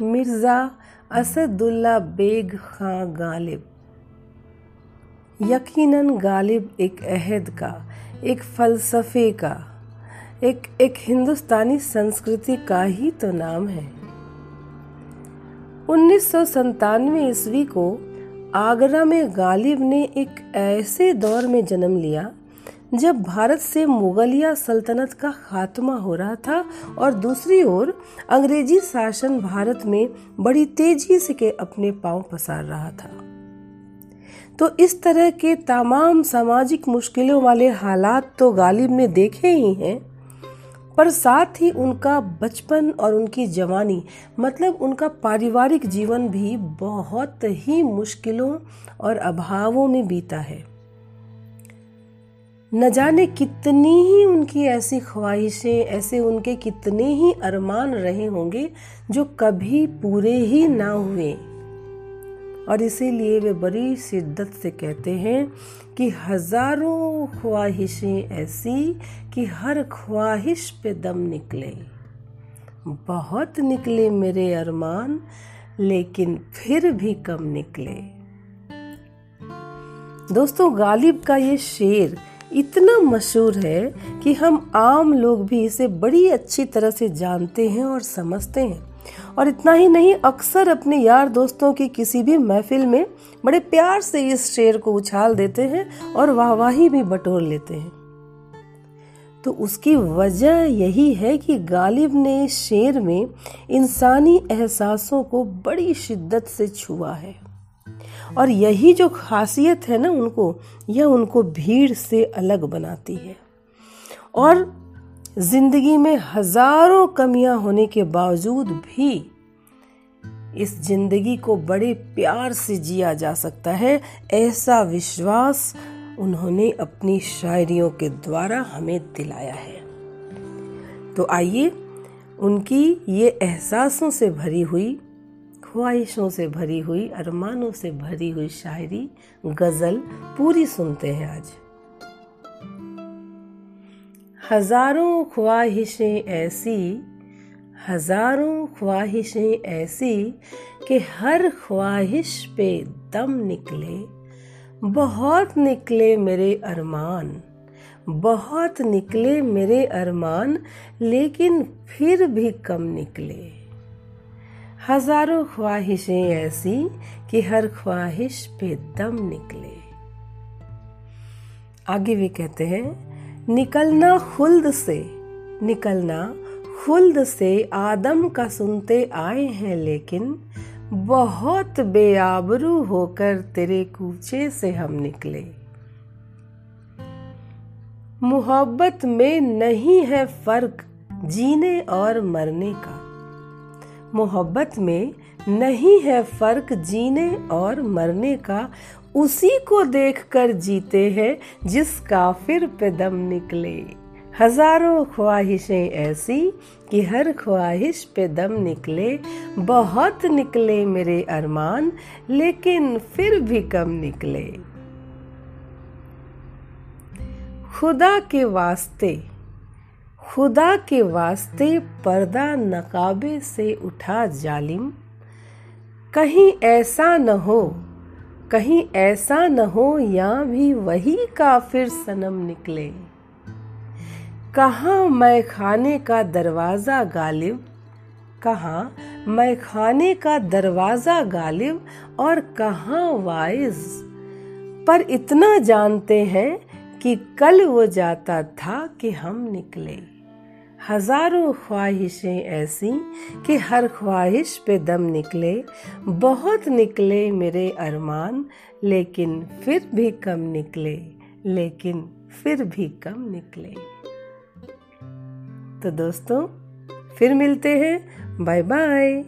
मिर्ज़ा असदुल्ला बेग खां गालिब। यकीनन गालिब एक अहद का, एक फ़लसफ़े का, एक एक हिंदुस्तानी संस्कृति का ही तो नाम है। उन्नीस सौ ईस्वी को आगरा में गालिब ने एक ऐसे दौर में जन्म लिया जब भारत से मुगलिया सल्तनत का खात्मा हो रहा था और दूसरी ओर अंग्रेज़ी शासन भारत में बड़ी तेज़ी से के अपने पाँव पसार रहा था। तो इस तरह के तमाम सामाजिक मुश्किलों वाले हालात तो गालिब ने देखे ही हैं, पर साथ ही उनका बचपन और उनकी जवानी मतलब उनका पारिवारिक जीवन भी बहुत ही मुश्किलों और अभावों में बीता है। न जाने कितनी ही उनकी ऐसी ख्वाहिशें, ऐसे उनके कितने ही अरमान रहे होंगे जो कभी पूरे ही ना हुए। और इसीलिए वे बड़ी शिद्दत से कहते हैं कि हज़ारों ख्वाहिशें ऐसी कि हर ख्वाहिश पे दम निकले। बहुत निकले मेरे अरमान, लेकिन फिर भी कम निकले। दोस्तों, गालिब का ये शेर इतना मशहूर है कि हम आम लोग भी इसे बड़ी अच्छी तरह से जानते हैं और समझते हैं। और इतना ही नहीं, अक्सर अपने यार दोस्तों की किसी भी महफिल में बड़े प्यार से इस शेर को उछाल देते हैं और वाहवाही भी बटोर लेते हैं। तो उसकी वजह यही है कि गालिब ने शेर में इंसानी एहसासों को बड़ी शिद्दत से छुआ है। और यही जो खासियत है ना उनको, यह उनको भीड़ से अलग बनाती है। और ज़िंदगी में हज़ारों कमियाँ होने के बावजूद भी इस ज़िंदगी को बड़े प्यार से जिया जा सकता है, ऐसा विश्वास उन्होंने अपनी शायरियों के द्वारा हमें दिलाया है। तो आइए उनकी ये एहसासों से भरी हुई ख्वाहिशों से भरी हुई, अरमानों से भरी हुई शायरी, गज़ल पूरी सुनते हैं आज। हज़ारों ख्वाहिशें ऐसी, हज़ारों ख्वाहिशें ऐसी कि हर ख्वाहिश पे दम निकले। बहुत निकले मेरे अरमान, बहुत निकले मेरे अरमान, लेकिन फिर भी कम निकले। हज़ारों ख्वाहिशें ऐसी कि हर ख्वाहिश पे दम निकले। आगे भी कहते हैं, निकलना खुल्द से, निकलना खुल्द से आदम का सुनते आए हैं लेकिन बहुत बेआबरू होकर तेरे कूचे से हम निकले। मोहब्बत में नहीं है फ़र्क जीने और मरने का। मोहब्बत में नहीं है फ़र्क जीने और मरने का। उसी को देखकर जीते हैं जिस काफिर पे दम निकले। हज़ारों ख्वाहिशें ऐसी कि हर ख्वाहिश पे दम निकले। बहुत निकले मेरे अरमान, लेकिन फिर भी कम निकले। खुदा के वास्ते खुदा के वास्ते पर्दा नकाबे से उठा जालिम। कहीं ऐसा न हो, कहीं ऐसा न हो या भी वही काफिर सनम निकले। कहाँ मैं खाने का दरवाज़ा गालिब, कहाँ मैं खाने का दरवाज़ा गालिब और कहाँ वाइज। पर इतना जानते हैं कि कल वो जाता था कि हम निकले। हज़ारों ख्वाहिशें ऐसी कि हर ख्वाहिश पे दम निकले। बहुत निकले मेरे अरमान, लेकिन फिर भी कम निकले, लेकिन फिर भी कम निकले। तो दोस्तों, फिर मिलते हैं। Bye bye